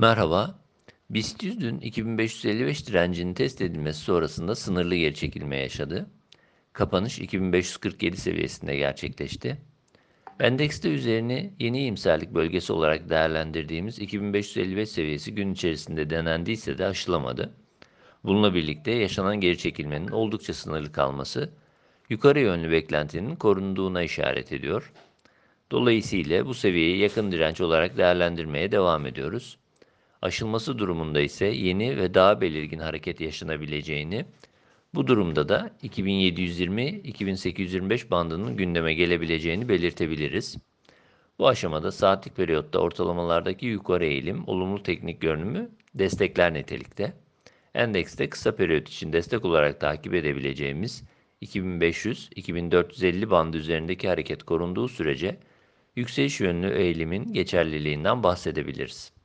Merhaba. BIST 100 dün 2555 direncinin test edilmesi sonrasında sınırlı geri çekilme yaşadı. Kapanış 2547 seviyesinde gerçekleşti. Endekste üzerini yeni iyimserlik bölgesi olarak değerlendirdiğimiz 2555 seviyesi gün içerisinde denendiyse de aşılamadı. Bununla birlikte yaşanan geri çekilmenin oldukça sınırlı kalması yukarı yönlü beklentinin korunduğuna işaret ediyor. Dolayısıyla bu seviyeyi yakın direnç olarak değerlendirmeye devam ediyoruz. Aşılması durumunda ise yeni ve daha belirgin hareket yaşanabileceğini, bu durumda da 2720-2825 bandının gündeme gelebileceğini belirtebiliriz. Bu aşamada saatlik periyotta ortalamalardaki yukarı eğilim, olumlu teknik görünümü destekler nitelikte. Endekste kısa periyot için destek olarak takip edebileceğimiz 2500-2450 bandı üzerindeki hareket korunduğu sürece yükseliş yönlü eğilimin geçerliliğinden bahsedebiliriz.